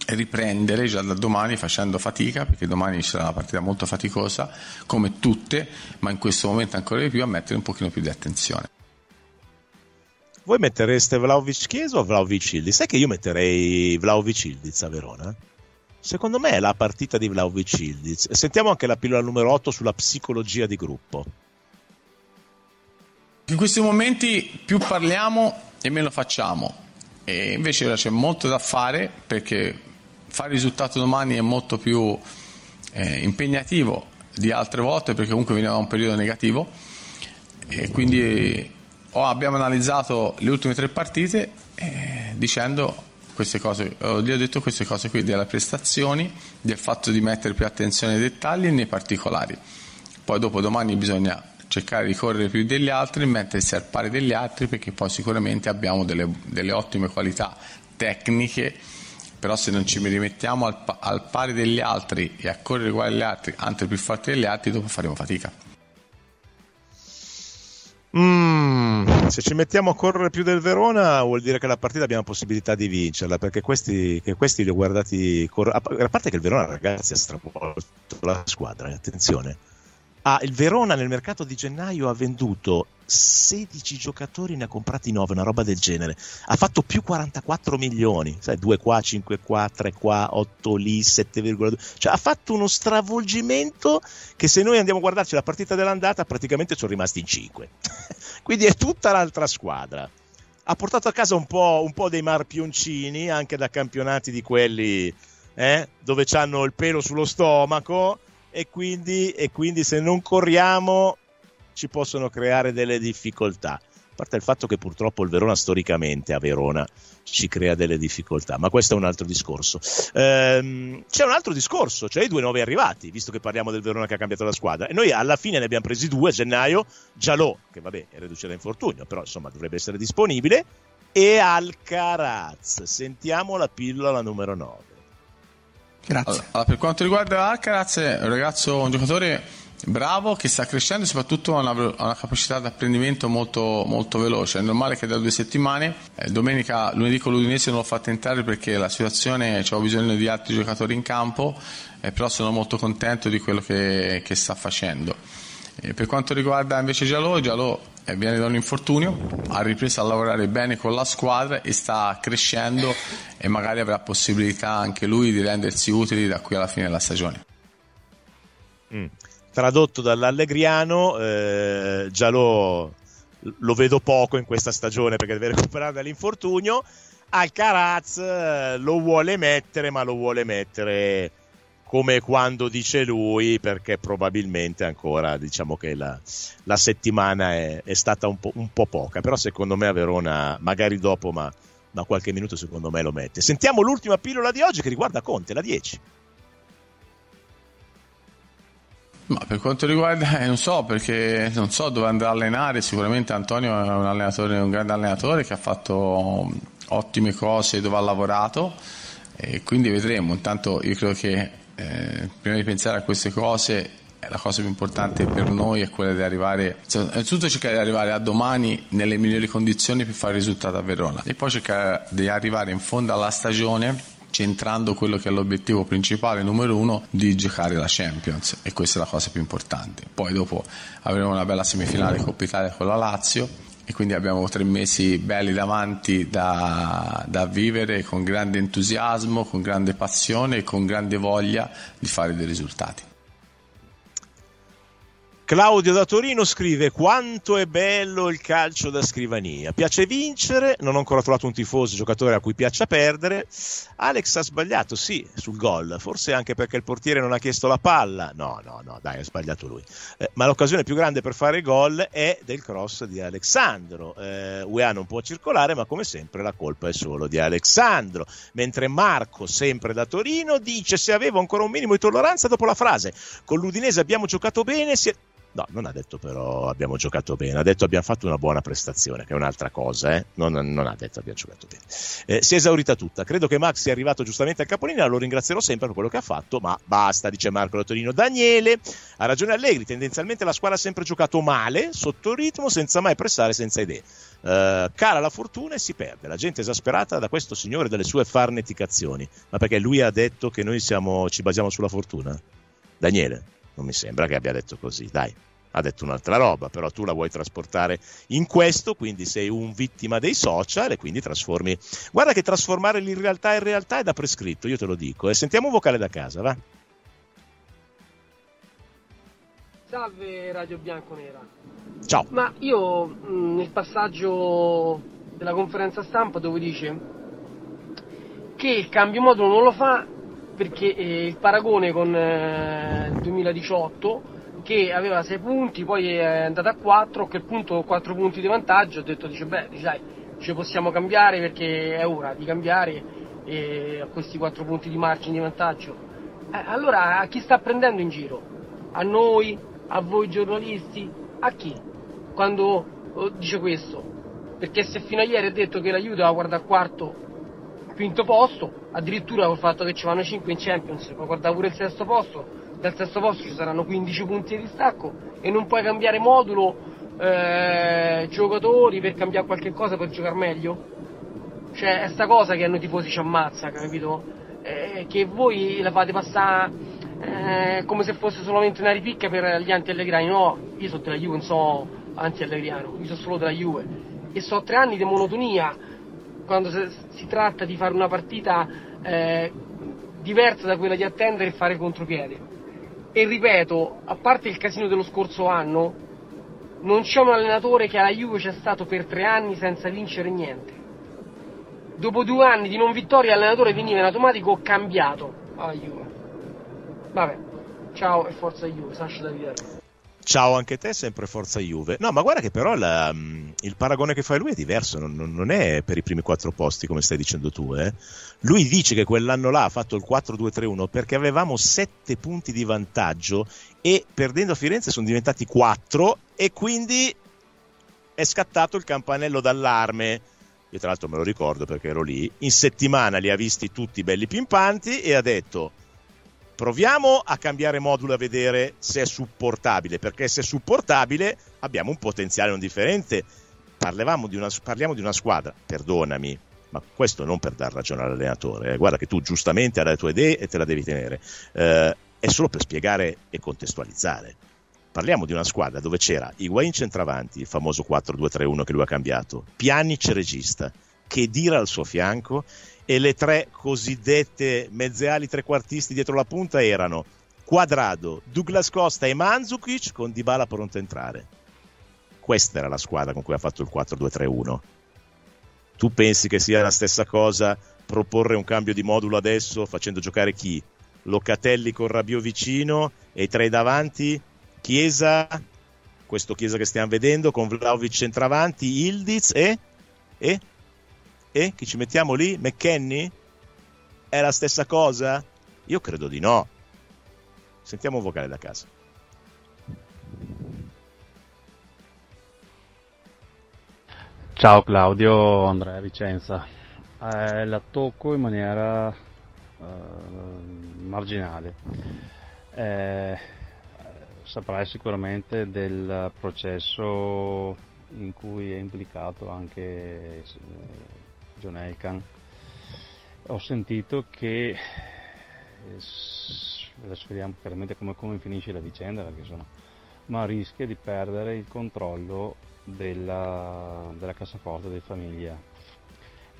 riprendere già da domani facendo fatica, perché domani sarà una partita molto faticosa, come tutte, ma in questo momento ancora di più a mettere un pochino più di attenzione. Voi mettereste Vlaovic Chiesa o Vlaovic Ildiz? Sai che io metterei Vlaovic Ildiz a Verona? Secondo me è la partita di Vlaovic Ildiz. Sentiamo anche la pillola numero 8 sulla psicologia di gruppo. In questi momenti più parliamo e meno facciamo. E invece ora c'è molto da fare perché fare il risultato domani è molto più eh, impegnativo di altre volte perché comunque veniva da un periodo negativo e quindi oh, abbiamo analizzato le ultime tre partite eh, dicendo queste cose, ho detto queste cose qui delle prestazioni, del fatto di mettere più attenzione ai dettagli e nei particolari. Poi dopo domani bisogna cercare di correre più degli altri, mettersi al pari degli altri perché poi sicuramente abbiamo delle, delle ottime qualità tecniche però se non ci rimettiamo al, al pari degli altri e a correre uguali agli altri, anche più forti degli altri, dopo faremo fatica. Mm, se ci mettiamo a correre più del Verona vuol dire che la partita abbiamo possibilità di vincerla perché questi, questi li ho guardati a parte che il Verona ragazzi ha stravolto la squadra attenzione Ah, il Verona nel mercato di gennaio ha venduto 16 giocatori, ne ha comprati 9, una roba del genere. Ha fatto più 44 milioni, sai, 2 qua, 5 qua, 3 qua, 8 lì, 7,2. Cioè ha fatto uno stravolgimento che se noi andiamo a guardarci la partita dell'andata praticamente sono rimasti in 5. Quindi è tutta l'altra squadra. Ha portato a casa un po', un po dei marpioncini, anche da campionati di quelli eh, dove hanno il pelo sullo stomaco e quindi, e quindi se non corriamo ci possono creare delle difficoltà. A parte il fatto che purtroppo il Verona storicamente a Verona ci crea delle difficoltà, ma questo è un altro discorso. Ehm, c'è un altro discorso, cioè i due nuovi arrivati, visto che parliamo del Verona che ha cambiato la squadra. E noi alla fine ne abbiamo presi due a gennaio, Gialò, che vabbè è reduce da infortunio, però insomma dovrebbe essere disponibile, e Alcaraz. Sentiamo la pillola numero 9. Grazie. Allora, per quanto riguarda Alcaraz, è un ragazzo, un giocatore bravo che sta crescendo e soprattutto ha una, una, capacità di apprendimento molto, molto, veloce. È normale che da due settimane, eh, domenica, lunedì con l'Udinese non l'ho fatto entrare perché la situazione, c'avevo bisogno di altri giocatori in campo, eh, però sono molto contento di quello che, che sta facendo. E per quanto riguarda invece Giallo, Giallo eh, viene da un infortunio, ha ripreso a lavorare bene con la squadra e sta crescendo e magari avrà possibilità anche lui di rendersi utili da qui alla fine della stagione. Mm. Tradotto dall'Allegriano, eh, Giallo lo vedo poco in questa stagione perché deve recuperare dall'infortunio. Alcaraz eh, lo vuole mettere, ma lo vuole mettere come quando dice lui, perché probabilmente ancora diciamo che la, la settimana è, è stata un po', un po', poca, però secondo me a Verona, magari dopo, ma, ma qualche minuto secondo me lo mette. Sentiamo l'ultima pillola di oggi che riguarda Conte, la 10. Ma per quanto riguarda, eh, non so perché non so dove andrà a allenare, sicuramente Antonio è un allenatore, un grande allenatore che ha fatto ottime cose dove ha lavorato e quindi vedremo. Intanto io credo che eh, prima di pensare a queste cose la cosa più importante per noi è quella di arrivare, innanzitutto cercare di arrivare a domani nelle migliori condizioni per fare il risultato a Verona. E poi cercare di arrivare in fondo alla stagione centrando quello che è l'obiettivo principale numero uno di giocare la Champions. E questa è la cosa più importante. Poi dopo avremo una bella semifinale Coppa Italia con la Lazio e quindi abbiamo tre mesi belli davanti da, da, vivere con grande entusiasmo, con grande passione e con grande voglia di fare dei risultati. Claudio da Torino scrive quanto è bello il calcio da scrivania. Piace vincere, non ho ancora trovato un tifoso giocatore a cui piaccia perdere. Alex ha sbagliato, sì, sul gol, forse anche perché il portiere non ha chiesto la palla. No, no, no, dai, ha sbagliato lui. Eh, ma l'occasione più grande per fare gol è del cross di Alessandro. Eh, UEA non può circolare, ma come sempre la colpa è solo di Alessandro. Mentre Marco, sempre da Torino, dice se avevo ancora un minimo di tolleranza dopo la frase con l'Udinese abbiamo giocato bene, si è No, non ha detto però abbiamo giocato bene, ha detto abbiamo fatto una buona prestazione, che è un'altra cosa, eh? non, non, ha detto abbiamo giocato bene. Eh, si è esaurita tutta, credo che Max sia arrivato giustamente al capolinea, lo ringrazierò sempre per quello che ha fatto, ma basta, dice Marco Lottorino. Daniele, ha ragione Allegri, tendenzialmente la squadra ha sempre giocato male, sotto ritmo, senza mai pressare, senza idee. Uh, cara la fortuna e si perde. La gente è esasperata da questo signore e dalle sue farneticazioni. Ma perché lui ha detto che noi siamo, ci basiamo sulla fortuna? Daniele, non mi sembra che abbia detto così, dai. Ha detto un'altra roba, però tu la vuoi trasportare in questo, quindi sei un vittima dei social e quindi trasformi. Guarda che trasformare l'irrealtà in realtà è da prescritto, io te lo dico. E sentiamo un vocale da casa, va? Salve Radio Bianco Nera. Ciao. Ma io nel passaggio della conferenza stampa dove dice che il cambio modulo non lo fa perché eh, il paragone con eh, il 2018 che aveva 6 punti, poi è andato a 4, a quel punto 4 punti di vantaggio, ho detto, dice, beh, dai, ci possiamo cambiare perché è ora di cambiare e a questi 4 punti di margine di vantaggio. Eh, allora a chi sta prendendo in giro? A noi? A voi giornalisti? A chi? Quando oh, dice questo? Perché se fino a ieri ha detto che l'aiuto va guardare a quarto quinto posto, addirittura col fatto che ci vanno 5 in Champions, ma guarda pure il sesto posto, dal sesto posto ci saranno 15 punti di distacco e non puoi cambiare modulo, eh, giocatori per cambiare qualche cosa per giocare meglio? Cioè, è sta cosa che a noi tifosi ci ammazza, capito? Eh, che voi la fate passare eh, come se fosse solamente una ripicca per gli anti-allegrani. No, io sono della Juve, non sono anti-allegriano, io sono solo della Juve. E so tre anni di monotonia quando si tratta di fare una partita eh, diversa da quella di attendere e fare contropiede. E ripeto, a parte il casino dello scorso anno, non c'è un allenatore che alla Juve c'è stato per tre anni senza vincere niente. Dopo due anni di non vittoria l'allenatore veniva in automatico cambiato alla Juve. Vabbè, ciao e forza Juve, Sasha Davide. Ciao anche te, sempre Forza Juve. No, ma guarda che però la, mm, il paragone che fai lui è diverso, non, non, è per i primi quattro posti come stai dicendo tu. Eh. Lui dice che quell'anno là ha fatto il 4-2-3-1 perché avevamo sette punti di vantaggio e perdendo a Firenze sono diventati quattro e quindi è scattato il campanello d'allarme. Io tra l'altro me lo ricordo perché ero lì. In settimana li ha visti tutti belli pimpanti e ha detto proviamo a cambiare modulo a vedere se è supportabile, perché se è supportabile abbiamo un potenziale non differente. Di una, parliamo di una squadra, perdonami, ma questo non per dar ragione all'allenatore, eh. guarda che tu giustamente hai le tue idee e te la devi tenere, eh, è solo per spiegare e contestualizzare. Parliamo di una squadra dove c'era Higuain centravanti, il famoso 4-2-3-1 che lui ha cambiato, Pjanic regista, Chedira al suo fianco e le tre cosiddette mezze ali trequartisti dietro la punta erano Quadrado, Douglas Costa e Mandzukic con Dybala pronto a entrare. Questa era la squadra con cui ha fatto il 4-2-3-1. Tu pensi che sia la stessa cosa proporre un cambio di modulo adesso facendo giocare chi? Locatelli con Rabiot vicino e tre davanti? Chiesa, questo Chiesa che stiamo vedendo, con Vlaovic centravanti, Ildiz e... e? E chi ci mettiamo lì? McKenny? È la stessa cosa? Io credo di no. Sentiamo un vocale da casa. Ciao Claudio, Andrea Vicenza. Eh, la tocco in maniera eh, marginale. Eh, saprai sicuramente del processo in cui è implicato anche eh, Elkan. Ho sentito che eh, adesso vediamo chiaramente come, come, finisce la vicenda perché sono, ma rischia di perdere il controllo della, della cassaforte di famiglia.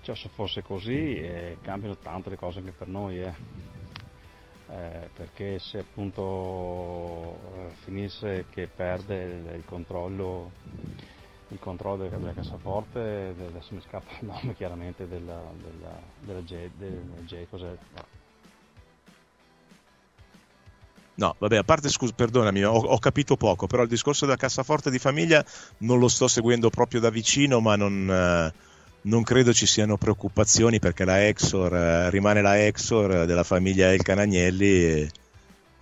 Cioè, se fosse così eh, cambiano tanto le cose anche per noi, eh. Eh, perché se appunto eh, finisse che perde il, il controllo il controllo della, cassaforte, adesso mi scappa il nome chiaramente della, della, della J, del J cos'è? No, vabbè, a parte scusa, perdonami, ho, ho, capito poco, però il discorso della cassaforte di famiglia non lo sto seguendo proprio da vicino, ma non, eh, non credo ci siano preoccupazioni perché la Exor eh, rimane la Exor della famiglia El Canagnelli e,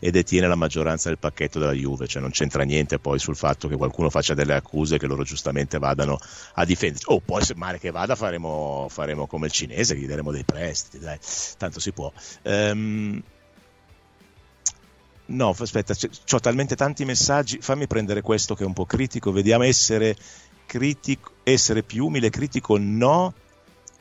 e, detiene la maggioranza del pacchetto della Juve, cioè non c'entra niente poi sul fatto che qualcuno faccia delle accuse che loro giustamente vadano a difendersi. O oh, poi se male che vada faremo, faremo come il cinese, gli daremo dei prestiti, dai, tanto si può. Um, No, aspetta, ho talmente tanti messaggi. Fammi prendere questo che è un po' critico. Vediamo essere critico, essere più umile, critico no.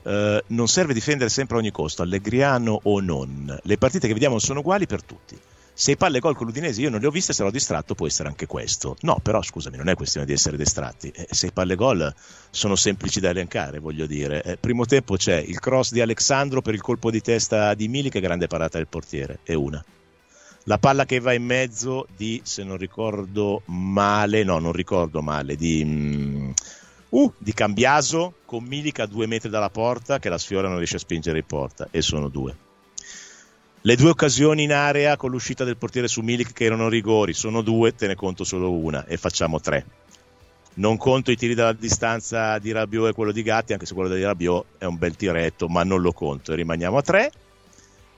Uh, non serve difendere sempre a ogni costo, allegriano o non. Le partite che vediamo sono uguali per tutti. Se palle gol con l'Udinese io non le ho viste, sarò distratto, può essere anche questo. No, però scusami, non è questione di essere distratti. Eh, se palle gol sono semplici da elencare, voglio dire. Eh, primo tempo c'è il cross di Alexandro per il colpo di testa di Mili, che grande parata del portiere, è una la palla che va in mezzo di, se non ricordo male, no, non ricordo male, di, mm, uh, di Cambiaso con Milica a due metri dalla porta che la sfiora non riesce a spingere in porta e sono due. Le due occasioni in area con l'uscita del portiere su Milik che erano rigori, sono due, te ne conto solo una e facciamo tre. Non conto i tiri dalla distanza di Rabiot e quello di Gatti, anche se quello di Rabiot è un bel tiretto, ma non lo conto rimaniamo a tre.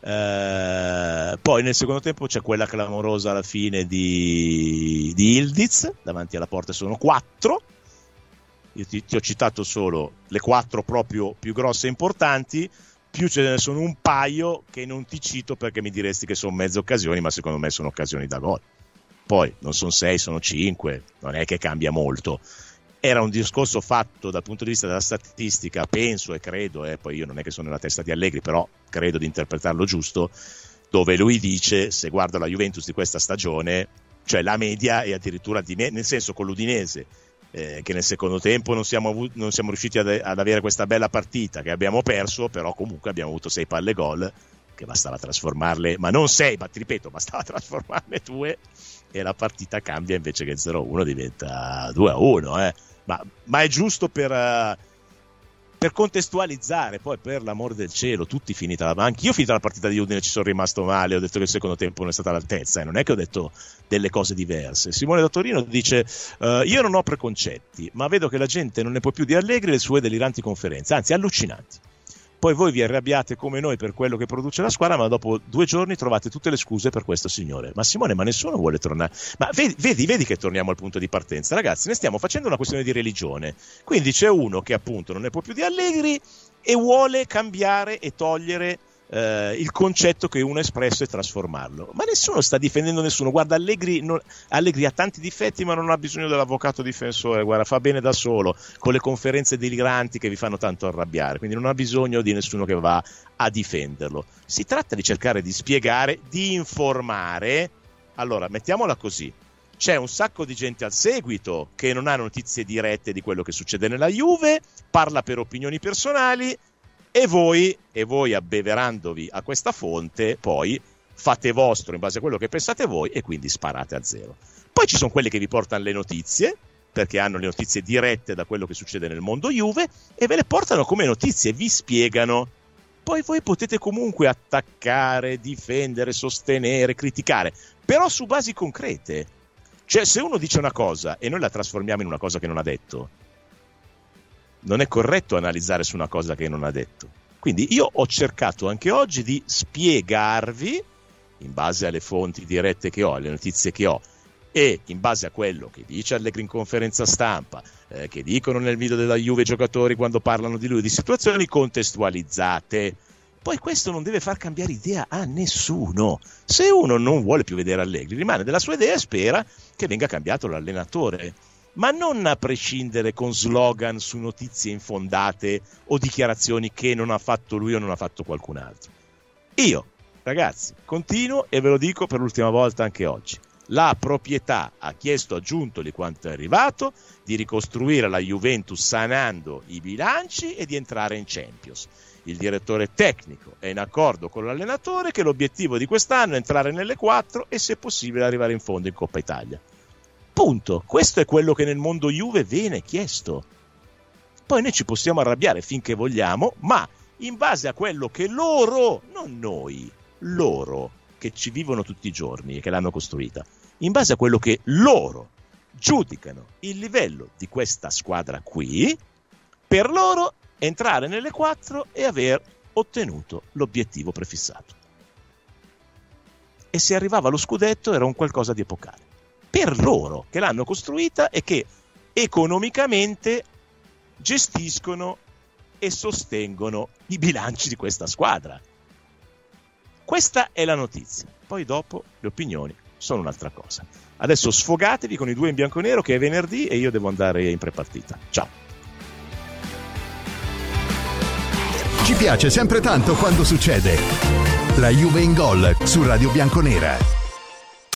Eh, poi nel secondo tempo c'è quella clamorosa alla fine di, di Ildiz, davanti alla porta sono quattro. Io ti, ti, ho citato solo le quattro proprio più grosse e importanti, più ce ne sono un paio che non ti cito perché mi diresti che sono mezze occasioni, ma secondo me sono occasioni da gol. Poi non sono sei, sono cinque, non è che cambia molto era un discorso fatto dal punto di vista della statistica, penso e credo, eh, poi io non è che sono nella testa di Allegri, però credo di interpretarlo giusto, dove lui dice, se guardo la Juventus di questa stagione, cioè la media è addirittura di me, nel senso con l'Udinese, eh, che nel secondo tempo non siamo, non siamo riusciti ad, ad, avere questa bella partita che abbiamo perso, però comunque abbiamo avuto sei palle gol, che bastava trasformarle, ma non sei, ma ti ripeto, bastava trasformarne due e la partita cambia invece che 0-1 diventa 2-1. Eh ma, ma è giusto per, uh, per, contestualizzare, poi per l'amor del cielo, tutti finita la anche io finita la partita di Udine ci sono rimasto male, ho detto che il secondo tempo non è stata all'altezza, eh, non è che ho detto delle cose diverse. Simone da Torino dice uh, io non ho preconcetti, ma vedo che la gente non ne può più di allegri le sue deliranti conferenze, anzi allucinanti poi voi vi arrabbiate come noi per quello che produce la squadra, ma dopo due giorni trovate tutte le scuse per questo signore. Ma Simone, ma nessuno vuole tornare. Ma vedi, vedi, vedi che torniamo al punto di partenza, ragazzi, ne stiamo facendo una questione di religione. Quindi c'è uno che appunto non ne può più di Allegri e vuole cambiare e togliere eh, il concetto che uno ha espresso e trasformarlo. Ma nessuno sta difendendo nessuno. Guarda, Allegri, non, Allegri, ha tanti difetti, ma non ha bisogno dell'avvocato difensore. Guarda, fa bene da solo con le conferenze deliranti che vi fanno tanto arrabbiare. Quindi non ha bisogno di nessuno che va a difenderlo. Si tratta di cercare di spiegare, di informare. Allora, mettiamola così. C'è un sacco di gente al seguito che non ha notizie dirette di quello che succede nella Juve, parla per opinioni personali e voi, e voi abbeverandovi a questa fonte, poi fate vostro in base a quello che pensate voi e quindi sparate a zero. Poi ci sono quelli che vi portano le notizie, perché hanno le notizie dirette da quello che succede nel mondo Juve e ve le portano come notizie, vi spiegano. Poi voi potete comunque attaccare, difendere, sostenere, criticare, però su basi concrete. Cioè, se uno dice una cosa e noi la trasformiamo in una cosa che non ha detto, non è corretto analizzare su una cosa che non ha detto. Quindi io ho cercato anche oggi di spiegarvi, in base alle fonti dirette che ho, alle notizie che ho, e in base a quello che dice Allegri in conferenza stampa, eh, che dicono nel video della Juve i giocatori quando parlano di lui, di situazioni contestualizzate. Poi questo non deve far cambiare idea a nessuno. Se uno non vuole più vedere Allegri, rimane della sua idea e spera che venga cambiato l'allenatore. Ma non a prescindere con slogan su notizie infondate o dichiarazioni che non ha fatto lui o non ha fatto qualcun altro. Io, ragazzi, continuo e ve lo dico per l'ultima volta anche oggi. La proprietà ha chiesto a Giuntoli quanto è arrivato di ricostruire la Juventus sanando i bilanci e di entrare in Champions. Il direttore tecnico è in accordo con l'allenatore che l'obiettivo di quest'anno è entrare nelle quattro e se possibile arrivare in fondo in Coppa Italia. Punto. Questo è quello che nel mondo Juve viene chiesto. Poi noi ci possiamo arrabbiare finché vogliamo, ma in base a quello che loro, non noi, loro che ci vivono tutti i giorni e che l'hanno costruita, in base a quello che loro giudicano il livello di questa squadra qui, per loro entrare nelle quattro e aver ottenuto l'obiettivo prefissato. E se arrivava lo scudetto era un qualcosa di epocale. Per loro che l'hanno costruita e che economicamente gestiscono e sostengono i bilanci di questa squadra. Questa è la notizia. Poi dopo le opinioni sono un'altra cosa. Adesso sfogatevi con i due in bianco e nero che è venerdì e io devo andare in prepartita. Ciao. Ci piace sempre tanto quando succede. La Juve in gol su Radio Bianconera.